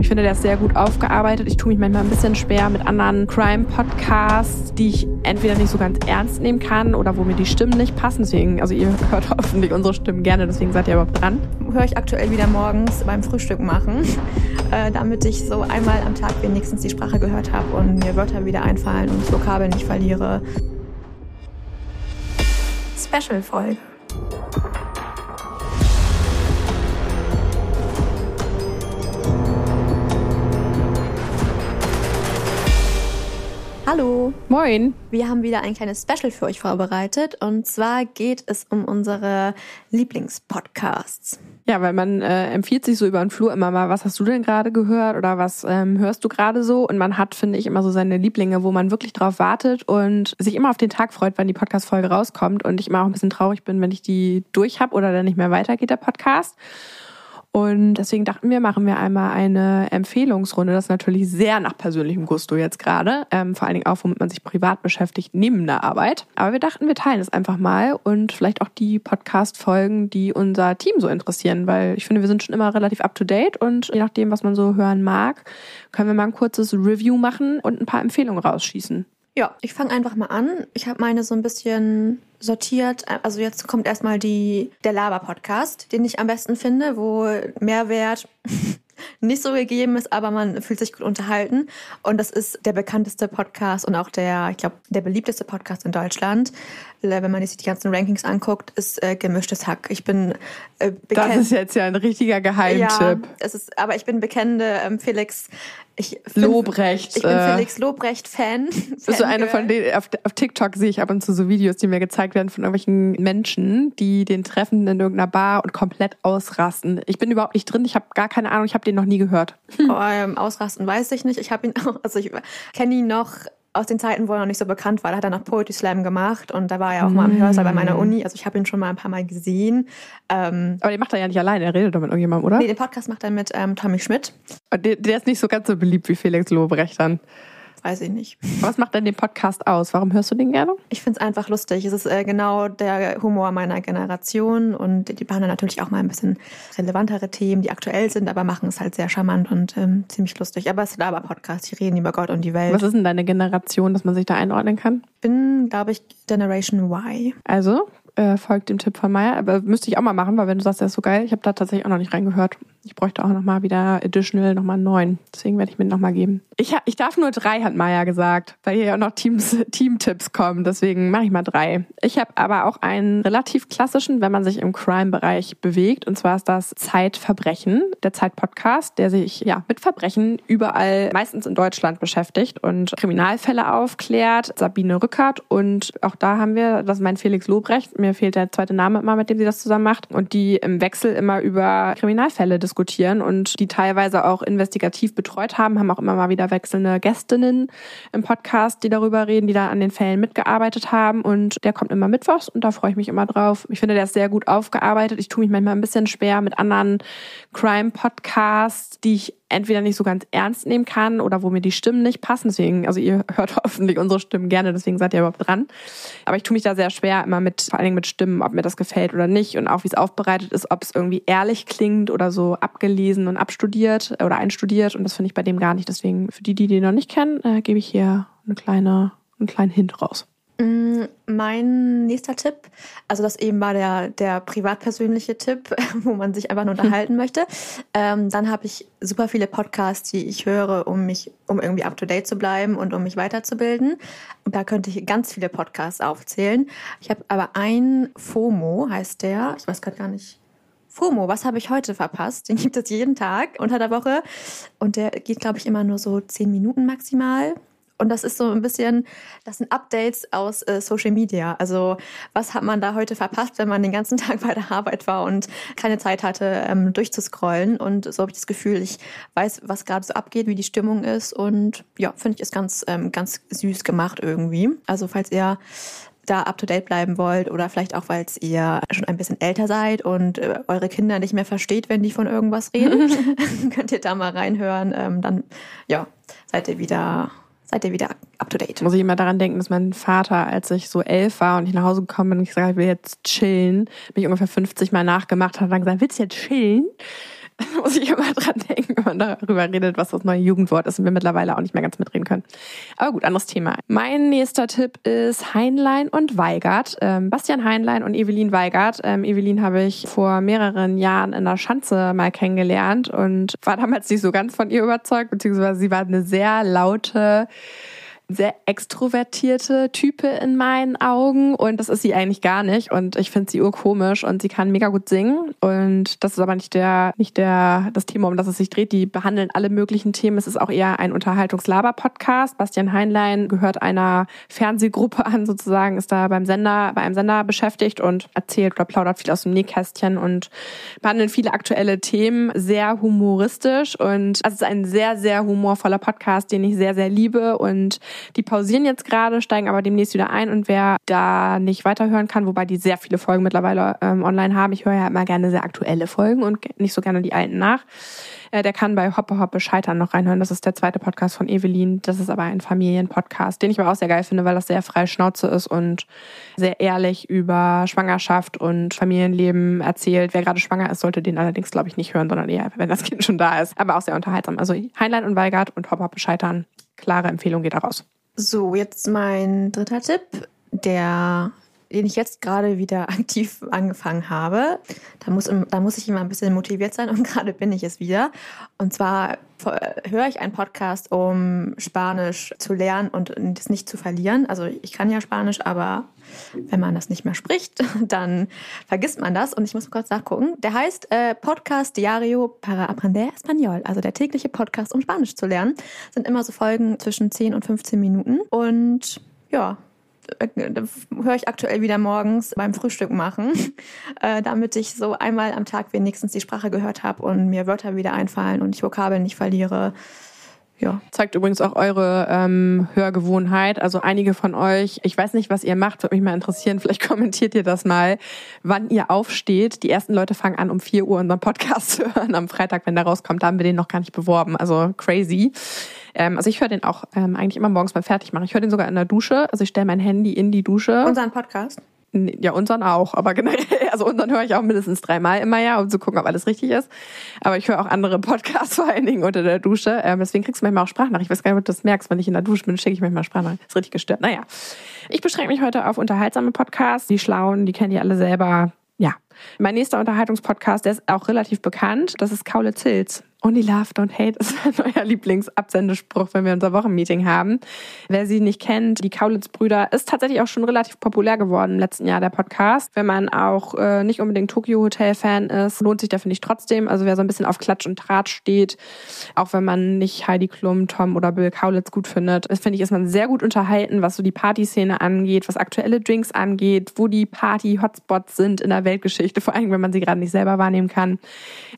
Ich finde, der ist sehr gut aufgearbeitet. Ich tue mich manchmal ein bisschen schwer mit anderen Crime-Podcasts, die ich entweder nicht so ganz ernst nehmen kann oder wo mir die Stimmen nicht passen. Deswegen, also ihr hört hoffentlich unsere Stimmen gerne, deswegen seid ihr überhaupt dran. Höre ich aktuell wieder morgens beim Frühstück machen, äh, damit ich so einmal am Tag wenigstens die Sprache gehört habe und mir Wörter wieder einfallen und Vokabeln nicht verliere. Special-Folge. Hallo. Moin. Wir haben wieder ein kleines Special für euch vorbereitet. Und zwar geht es um unsere Lieblingspodcasts. Ja, weil man äh, empfiehlt sich so über den Flur immer mal, was hast du denn gerade gehört oder was ähm, hörst du gerade so? Und man hat, finde ich, immer so seine Lieblinge, wo man wirklich drauf wartet und sich immer auf den Tag freut, wann die Podcast-Folge rauskommt. Und ich immer auch ein bisschen traurig bin, wenn ich die durch habe oder dann nicht mehr weitergeht, der Podcast. Und deswegen dachten wir, machen wir einmal eine Empfehlungsrunde. Das ist natürlich sehr nach persönlichem Gusto jetzt gerade. Ähm, vor allen Dingen auch, womit man sich privat beschäftigt, neben der Arbeit. Aber wir dachten, wir teilen es einfach mal und vielleicht auch die Podcast-Folgen, die unser Team so interessieren, weil ich finde, wir sind schon immer relativ up to date und je nachdem, was man so hören mag, können wir mal ein kurzes Review machen und ein paar Empfehlungen rausschießen. Ja, ich fange einfach mal an. Ich habe meine so ein bisschen sortiert. Also jetzt kommt erstmal die, der Laber-Podcast, den ich am besten finde, wo Mehrwert nicht so gegeben ist, aber man fühlt sich gut unterhalten. Und das ist der bekannteste Podcast und auch der, ich glaube, der beliebteste Podcast in Deutschland. Wenn man sich die ganzen Rankings anguckt, ist äh, gemischtes Hack. Ich bin äh, Das ist jetzt ja ein richtiger Geheimtipp. Ja, es ist, aber ich bin bekennende ähm, Felix ich Lobrecht. Ich bin äh, Felix Lobrecht-Fan. Bist du eine von denen, auf, auf TikTok sehe ich ab und zu so Videos, die mir gezeigt werden von irgendwelchen Menschen, die den treffen in irgendeiner Bar und komplett ausrasten. Ich bin überhaupt nicht drin, ich habe gar keine Ahnung, ich habe den noch nie gehört. Oh, ähm, ausrasten weiß ich nicht. Ich habe ihn auch, also ich kenne ihn noch aus den Zeiten, wo er noch nicht so bekannt war. Da hat er noch Poetry Slam gemacht und da war er auch mal im Hörsaal bei meiner mm. Uni. Also ich habe ihn schon mal ein paar Mal gesehen. Ähm, Aber den macht er ja nicht alleine, er redet doch mit irgendjemandem, oder? Nee, den Podcast macht er mit ähm, Tommy Schmidt. Der, der, ist nicht so ganz so beliebt wie Felix Lobrecht dann. Weiß ich nicht. Was macht denn den Podcast aus? Warum hörst du den gerne? Ich finde es einfach lustig. Es ist äh, genau der Humor meiner Generation und die behandeln natürlich auch mal ein bisschen relevantere Themen, die aktuell sind, aber machen es halt sehr charmant und ähm, ziemlich lustig. Aber es ist aber Podcast, die reden über Gott und die Welt. Was ist denn deine Generation, dass man sich da einordnen kann? Ich bin, glaube ich, Generation Y. Also, äh, folgt dem Tipp von Maya. Aber müsste ich auch mal machen, weil wenn du sagst, der ist so geil, ich habe da tatsächlich auch noch nicht reingehört. Ich bräuchte auch noch mal wieder additional noch mal einen neuen. Deswegen werde ich mir noch mal geben. Ich, ich darf nur drei, hat Maya gesagt, weil hier ja auch noch Teams, Team-Tipps kommen. Deswegen mache ich mal drei. Ich habe aber auch einen relativ klassischen, wenn man sich im Crime-Bereich bewegt. Und zwar ist das Zeitverbrechen, der Zeit-Podcast, der sich ja mit Verbrechen überall, meistens in Deutschland beschäftigt und Kriminalfälle aufklärt. Sabine Rückert und auch da haben wir, das ist mein Felix Lobrecht, mir fehlt der zweite Name immer, mit dem sie das zusammen macht. Und die im Wechsel immer über Kriminalfälle diskutieren und die teilweise auch investigativ betreut haben, haben auch immer mal wieder wechselnde Gästinnen im Podcast, die darüber reden, die da an den Fällen mitgearbeitet haben. Und der kommt immer mittwochs und da freue ich mich immer drauf. Ich finde, der ist sehr gut aufgearbeitet. Ich tue mich manchmal ein bisschen schwer mit anderen Crime-Podcasts, die ich entweder nicht so ganz ernst nehmen kann oder wo mir die Stimmen nicht passen. Deswegen, also ihr hört hoffentlich unsere Stimmen gerne, deswegen seid ihr überhaupt dran. Aber ich tue mich da sehr schwer immer mit, vor allen Dingen mit Stimmen, ob mir das gefällt oder nicht und auch wie es aufbereitet ist, ob es irgendwie ehrlich klingt oder so abgelesen und abstudiert oder einstudiert. Und das finde ich bei dem gar nicht. Deswegen, für die, die den noch nicht kennen, äh, gebe ich hier eine kleine, einen kleinen Hint raus. Mm, mein nächster Tipp, also das eben war der, der privat-persönliche Tipp, wo man sich einfach nur unterhalten möchte. Ähm, dann habe ich super viele Podcasts, die ich höre, um mich, um irgendwie up to date zu bleiben und um mich weiterzubilden. Und da könnte ich ganz viele Podcasts aufzählen. Ich habe aber ein FOMO, heißt der, ich weiß gerade gar nicht. FOMO, was habe ich heute verpasst? Den gibt es jeden Tag unter der Woche. Und der geht, glaube ich, immer nur so zehn Minuten maximal. Und das ist so ein bisschen, das sind Updates aus äh, Social Media. Also was hat man da heute verpasst, wenn man den ganzen Tag bei der Arbeit war und keine Zeit hatte, ähm, durchzuscrollen. Und so habe ich das Gefühl, ich weiß, was gerade so abgeht, wie die Stimmung ist. Und ja, finde ich ist ganz, ähm, ganz süß gemacht irgendwie. Also falls ihr da up to date bleiben wollt oder vielleicht auch, weil ihr schon ein bisschen älter seid und äh, eure Kinder nicht mehr versteht, wenn die von irgendwas reden, könnt ihr da mal reinhören. Ähm, dann ja, seid ihr wieder seid ihr wieder up to date. Muss ich immer daran denken, dass mein Vater, als ich so elf war und ich nach Hause gekommen bin und ich gesagt habe, ich will jetzt chillen, mich ungefähr 50 Mal nachgemacht hat und dann gesagt, willst du jetzt chillen? Da muss ich immer dran denken, wenn man darüber redet, was das neue Jugendwort ist und wir mittlerweile auch nicht mehr ganz mitreden können. Aber gut, anderes Thema. Mein nächster Tipp ist Heinlein und Weigert. Ähm, Bastian Heinlein und Evelyn Weigert. Ähm, Evelyn habe ich vor mehreren Jahren in der Schanze mal kennengelernt und war damals nicht so ganz von ihr überzeugt, beziehungsweise sie war eine sehr laute, sehr extrovertierte Type in meinen Augen und das ist sie eigentlich gar nicht und ich finde sie urkomisch und sie kann mega gut singen und das ist aber nicht der nicht der das Thema um das es sich dreht. Die behandeln alle möglichen Themen. Es ist auch eher ein Unterhaltungslaber Podcast Bastian Heinlein gehört einer Fernsehgruppe an sozusagen ist da beim Sender bei einem Sender beschäftigt und erzählt oder plaudert viel aus dem Nähkästchen und behandeln viele aktuelle Themen sehr humoristisch und es ist ein sehr sehr humorvoller Podcast den ich sehr sehr liebe und die pausieren jetzt gerade, steigen aber demnächst wieder ein und wer da nicht weiterhören kann, wobei die sehr viele Folgen mittlerweile ähm, online haben, ich höre ja immer gerne sehr aktuelle Folgen und nicht so gerne die alten nach, äh, der kann bei Hoppe Hoppe Scheitern noch reinhören. Das ist der zweite Podcast von Evelyn. Das ist aber ein Familienpodcast, den ich aber auch sehr geil finde, weil das sehr frei Schnauze ist und sehr ehrlich über Schwangerschaft und Familienleben erzählt. Wer gerade schwanger ist, sollte den allerdings, glaube ich, nicht hören, sondern eher, wenn das Kind schon da ist. Aber auch sehr unterhaltsam. Also Heinlein und Weigert und Hoppe Hoppe Scheitern klare Empfehlung geht da raus. So, jetzt mein dritter Tipp, der den ich jetzt gerade wieder aktiv angefangen habe. Da muss, da muss ich immer ein bisschen motiviert sein und gerade bin ich es wieder. Und zwar höre ich einen Podcast, um Spanisch zu lernen und das nicht zu verlieren. Also ich kann ja Spanisch, aber wenn man das nicht mehr spricht, dann vergisst man das. Und ich muss kurz nachgucken. Der heißt äh, Podcast Diario para Aprender Español, also der tägliche Podcast, um Spanisch zu lernen. Sind immer so Folgen zwischen 10 und 15 Minuten. Und ja, höre ich aktuell wieder morgens beim Frühstück machen, äh, damit ich so einmal am Tag wenigstens die Sprache gehört habe und mir Wörter wieder einfallen und ich Vokabeln nicht verliere. Ja. Zeigt übrigens auch eure ähm, Hörgewohnheit. Also einige von euch, ich weiß nicht, was ihr macht, würde mich mal interessieren. Vielleicht kommentiert ihr das mal, wann ihr aufsteht. Die ersten Leute fangen an, um 4 Uhr unseren Podcast zu hören am Freitag, wenn der rauskommt. Da haben wir den noch gar nicht beworben. Also crazy. Ähm, also ich höre den auch ähm, eigentlich immer morgens beim Fertigmachen. Ich höre den sogar in der Dusche. Also ich stelle mein Handy in die Dusche. Unseren Podcast? Ja, unseren auch, aber generell, also unseren höre ich auch mindestens dreimal immer ja, um zu gucken, ob alles richtig ist. Aber ich höre auch andere Podcasts, vor allen Dingen unter der Dusche. Ähm, deswegen kriegst du manchmal auch Sprachnachrichten. Ich weiß gar nicht, ob du das merkst, wenn ich in der Dusche bin, schicke ich manchmal Sprachnachrichten. Ist richtig gestört. Naja. Ich beschränke mich heute auf unterhaltsame Podcasts. Die schlauen, die kennen die alle selber. Ja. Mein nächster Unterhaltungspodcast, der ist auch relativ bekannt. Das ist Kaulitz Hills. Only Love, Don't Hate ist mein neuer Lieblingsabsendespruch, wenn wir unser Wochenmeeting haben. Wer sie nicht kennt, die Kaulitz-Brüder, ist tatsächlich auch schon relativ populär geworden im letzten Jahr, der Podcast. Wenn man auch äh, nicht unbedingt Tokyo Hotel-Fan ist, lohnt sich der, finde ich, trotzdem. Also wer so ein bisschen auf Klatsch und Draht steht, auch wenn man nicht Heidi Klum, Tom oder Bill Kaulitz gut findet, finde ich, ist man sehr gut unterhalten, was so die Partyszene angeht, was aktuelle Drinks angeht, wo die Party-Hotspots sind in der Weltgeschichte, vor allem, wenn man sie gerade nicht selber wahrnehmen kann.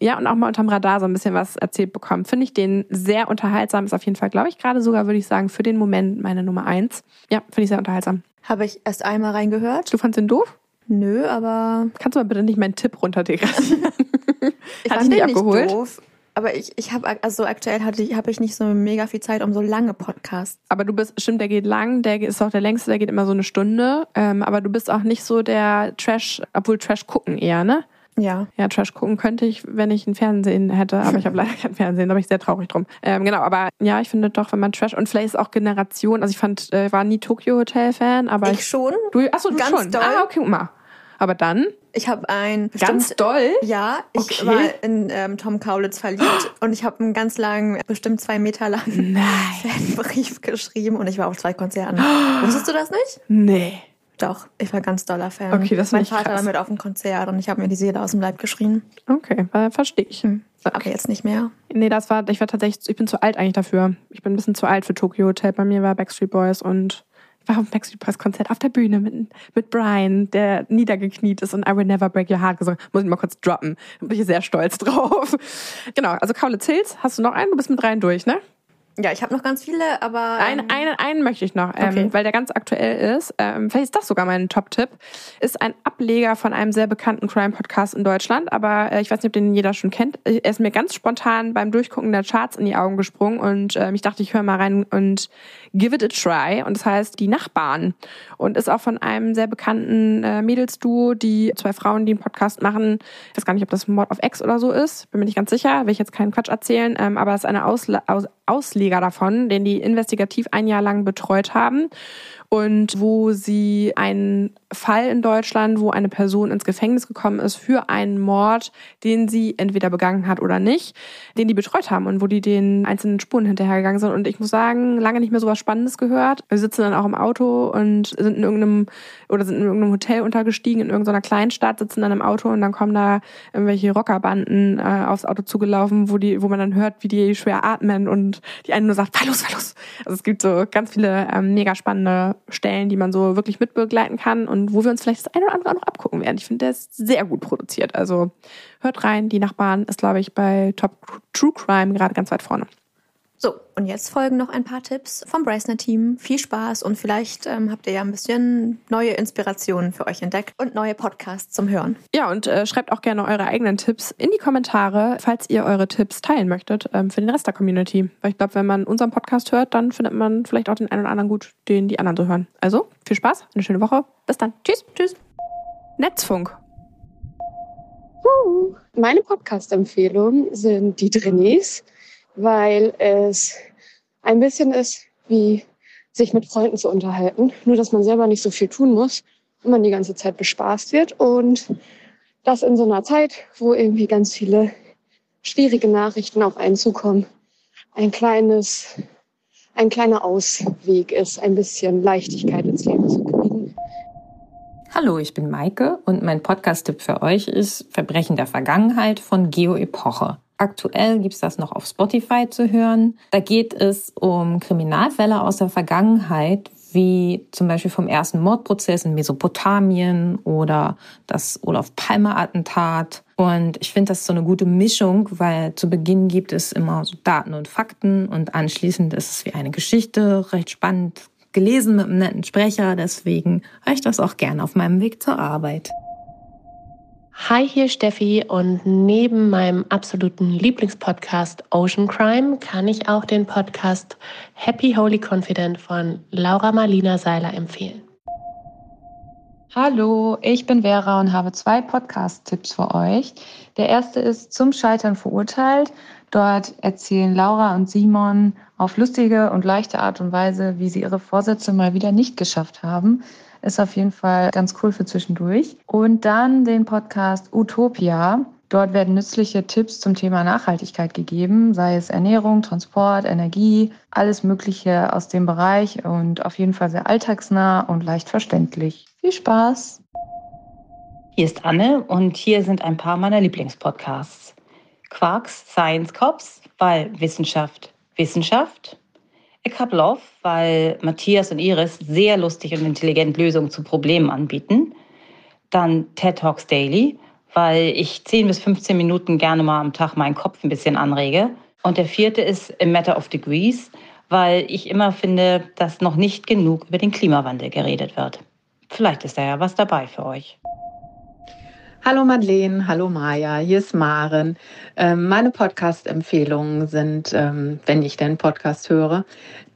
Ja, und auch mal unterm Radar so ein bisschen was erzählt bekommen. Finde ich den sehr unterhaltsam. Ist auf jeden Fall, glaube ich, gerade sogar, würde ich sagen, für den Moment meine Nummer eins. Ja, finde ich sehr unterhaltsam. Habe ich erst einmal reingehört. Du fandst den doof? Nö, aber. Kannst du mal bitte nicht meinen Tipp runterdegradieren? ich fand den abgeholt? nicht doof. Aber ich, ich habe, also aktuell hatte ich, habe ich nicht so mega viel Zeit um so lange Podcasts. Aber du bist, stimmt, der geht lang, der ist auch der längste, der geht immer so eine Stunde. Ähm, aber du bist auch nicht so der Trash, obwohl Trash gucken eher, ne? Ja. Ja, Trash gucken könnte ich, wenn ich ein Fernsehen hätte, aber ich habe leider kein Fernsehen, da bin ich sehr traurig drum. Ähm, genau, aber ja, ich finde doch, wenn man Trash und vielleicht ist auch Generation, also ich fand, äh, war nie Tokyo Hotel Fan, aber ich, ich schon. Du, achso, du ganz schon. Doll. Ah, okay, guck mal. Aber dann? Ich habe ein ganz doll. Ja, ich okay. war in ähm, Tom Kaulitz verliebt und ich habe einen ganz langen, bestimmt zwei Meter langen Fanbrief geschrieben und ich war auf zwei Konzerten. Wusstest du das nicht? Nee. Doch, ich war ganz doller Fan. Okay, das Mein Vater war mit auf dem Konzert und ich habe mir die Seele aus dem Leib geschrien. Okay, äh, verstehe ich. Hm. Okay. Aber jetzt nicht mehr. Nee, das war, ich war tatsächlich, ich bin zu alt eigentlich dafür. Ich bin ein bisschen zu alt für Tokyo Hotel. Bei mir war Backstreet Boys und ich war auf dem Backstreet Boys Konzert auf der Bühne mit, mit Brian, der niedergekniet ist und I Will Never Break Your Heart gesungen. Muss ich mal kurz droppen. Da bin ich sehr stolz drauf. Genau, also Kaulitz Hills, hast du noch einen? Du bist mit rein durch, ne? Ja, ich habe noch ganz viele, aber. Ähm, einen, einen, einen möchte ich noch, ähm, okay. weil der ganz aktuell ist. Ähm, vielleicht ist das sogar mein Top-Tipp. Ist ein Ableger von einem sehr bekannten Crime-Podcast in Deutschland, aber äh, ich weiß nicht, ob den jeder schon kennt. Er ist mir ganz spontan beim Durchgucken der Charts in die Augen gesprungen und ähm, ich dachte, ich höre mal rein und give it a try. Und das heißt Die Nachbarn. Und ist auch von einem sehr bekannten äh, Mädelsduo, die zwei Frauen, die einen Podcast machen. Ich weiß gar nicht, ob das Mord of X oder so ist. Bin mir nicht ganz sicher. Will ich jetzt keinen Quatsch erzählen. Ähm, aber es ist eine Ausla Aus Ausleger davon, den die investigativ ein Jahr lang betreut haben und wo sie einen Fall in Deutschland, wo eine Person ins Gefängnis gekommen ist für einen Mord, den sie entweder begangen hat oder nicht, den die betreut haben und wo die den einzelnen Spuren hinterhergegangen sind. Und ich muss sagen, lange nicht mehr so was Spannendes gehört. Wir sitzen dann auch im Auto und sind in irgendeinem oder sind in irgendeinem Hotel untergestiegen, in irgendeiner Kleinstadt, sitzen dann im Auto und dann kommen da irgendwelche Rockerbanden äh, aufs Auto zugelaufen, wo die, wo man dann hört, wie die schwer atmen und die eine nur sagt, fahr los, fahr los. Also es gibt so ganz viele ähm, mega spannende Stellen, die man so wirklich mitbegleiten kann und wo wir uns vielleicht das eine oder andere noch abgucken werden. Ich finde, der ist sehr gut produziert. Also hört rein, die Nachbarn ist, glaube ich, bei Top True Crime gerade ganz weit vorne. So, und jetzt folgen noch ein paar Tipps vom Breisner-Team. Viel Spaß und vielleicht ähm, habt ihr ja ein bisschen neue Inspirationen für euch entdeckt und neue Podcasts zum Hören. Ja, und äh, schreibt auch gerne eure eigenen Tipps in die Kommentare, falls ihr eure Tipps teilen möchtet ähm, für den Rest der Community. Weil ich glaube, wenn man unseren Podcast hört, dann findet man vielleicht auch den einen oder anderen gut, den die anderen so hören. Also, viel Spaß, eine schöne Woche. Bis dann. Tschüss. Tschüss. Netzfunk. Meine Podcast-Empfehlungen sind die Trainees weil es ein bisschen ist wie sich mit Freunden zu unterhalten, nur dass man selber nicht so viel tun muss und man die ganze Zeit bespaßt wird und das in so einer Zeit, wo irgendwie ganz viele schwierige Nachrichten auf einen zukommen, ein kleines, ein kleiner Ausweg ist, ein bisschen Leichtigkeit ins Leben zu kriegen. Hallo, ich bin Maike und mein Podcast-Tipp für euch ist Verbrechen der Vergangenheit von Geo Epoche. Aktuell gibt's das noch auf Spotify zu hören. Da geht es um Kriminalfälle aus der Vergangenheit, wie zum Beispiel vom ersten Mordprozess in Mesopotamien oder das Olaf Palmer-Attentat. Und ich finde das so eine gute Mischung, weil zu Beginn gibt es immer so Daten und Fakten und anschließend ist es wie eine Geschichte, recht spannend gelesen mit einem netten Sprecher. Deswegen höre ich das auch gerne auf meinem Weg zur Arbeit. Hi, hier Steffi und neben meinem absoluten Lieblingspodcast Ocean Crime kann ich auch den Podcast Happy Holy Confident von Laura Marlina Seiler empfehlen. Hallo, ich bin Vera und habe zwei Podcast-Tipps für euch. Der erste ist Zum Scheitern verurteilt. Dort erzählen Laura und Simon auf lustige und leichte Art und Weise, wie sie ihre Vorsätze mal wieder nicht geschafft haben. Ist auf jeden Fall ganz cool für zwischendurch. Und dann den Podcast Utopia. Dort werden nützliche Tipps zum Thema Nachhaltigkeit gegeben, sei es Ernährung, Transport, Energie, alles Mögliche aus dem Bereich und auf jeden Fall sehr alltagsnah und leicht verständlich. Viel Spaß! Hier ist Anne und hier sind ein paar meiner Lieblingspodcasts. Quarks Science Cops, weil Wissenschaft Wissenschaft ich habe Love, weil Matthias und Iris sehr lustig und intelligent Lösungen zu Problemen anbieten. Dann TED Talks Daily, weil ich 10 bis 15 Minuten gerne mal am Tag meinen Kopf ein bisschen anrege. Und der vierte ist A Matter of Degrees, weil ich immer finde, dass noch nicht genug über den Klimawandel geredet wird. Vielleicht ist da ja was dabei für euch. Hallo Madeleine, hallo Maja, hier ist Maren. Ähm, meine Podcast-Empfehlungen sind, ähm, wenn ich den Podcast höre,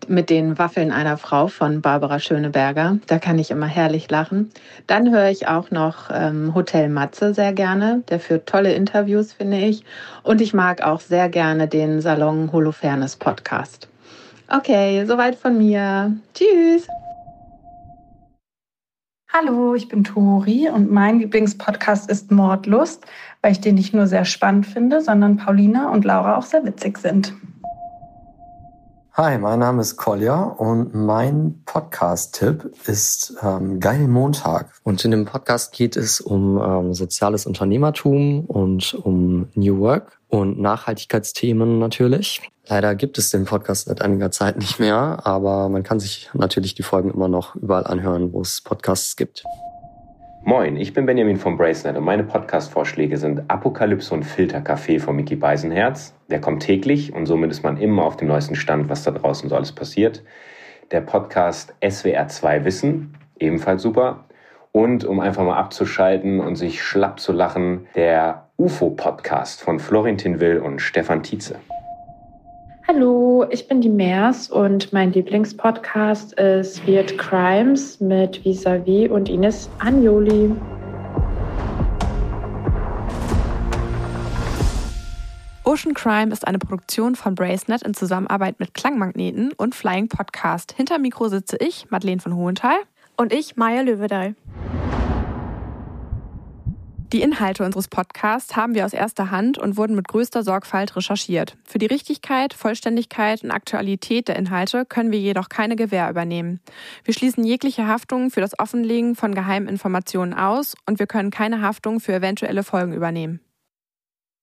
mit den Waffeln einer Frau von Barbara Schöneberger. Da kann ich immer herrlich lachen. Dann höre ich auch noch ähm, Hotel Matze sehr gerne. Der führt tolle Interviews, finde ich. Und ich mag auch sehr gerne den Salon Holofernes Podcast. Okay, soweit von mir. Tschüss. Hallo, ich bin Tori und mein Lieblingspodcast ist Mordlust, weil ich den nicht nur sehr spannend finde, sondern Paulina und Laura auch sehr witzig sind. Hi, mein Name ist Kolja und mein Podcast-Tipp ist ähm, Geil Montag. Und in dem Podcast geht es um ähm, soziales Unternehmertum und um New Work und Nachhaltigkeitsthemen natürlich. Leider gibt es den Podcast seit einiger Zeit nicht mehr, aber man kann sich natürlich die Folgen immer noch überall anhören, wo es Podcasts gibt. Moin, ich bin Benjamin von Bracenet und meine Podcast-Vorschläge sind Apokalypse und Filterkaffee von Mickey Beisenherz. Der kommt täglich und somit ist man immer auf dem neuesten Stand, was da draußen so alles passiert. Der Podcast SWR 2 Wissen, ebenfalls super. Und um einfach mal abzuschalten und sich schlapp zu lachen, der UFO-Podcast von Florentin Will und Stefan Tietze. Hallo, ich bin die Mers und mein Lieblingspodcast ist Weird Crimes mit Visavi und Ines Anjoli. Ocean Crime ist eine Produktion von Bracenet in Zusammenarbeit mit Klangmagneten und Flying Podcast. Hinter Mikro sitze ich, Madeleine von Hohenthal. Und ich, Maya Löwedal. Die Inhalte unseres Podcasts haben wir aus erster Hand und wurden mit größter Sorgfalt recherchiert. Für die Richtigkeit, Vollständigkeit und Aktualität der Inhalte können wir jedoch keine Gewähr übernehmen. Wir schließen jegliche Haftung für das Offenlegen von geheimen Informationen aus und wir können keine Haftung für eventuelle Folgen übernehmen.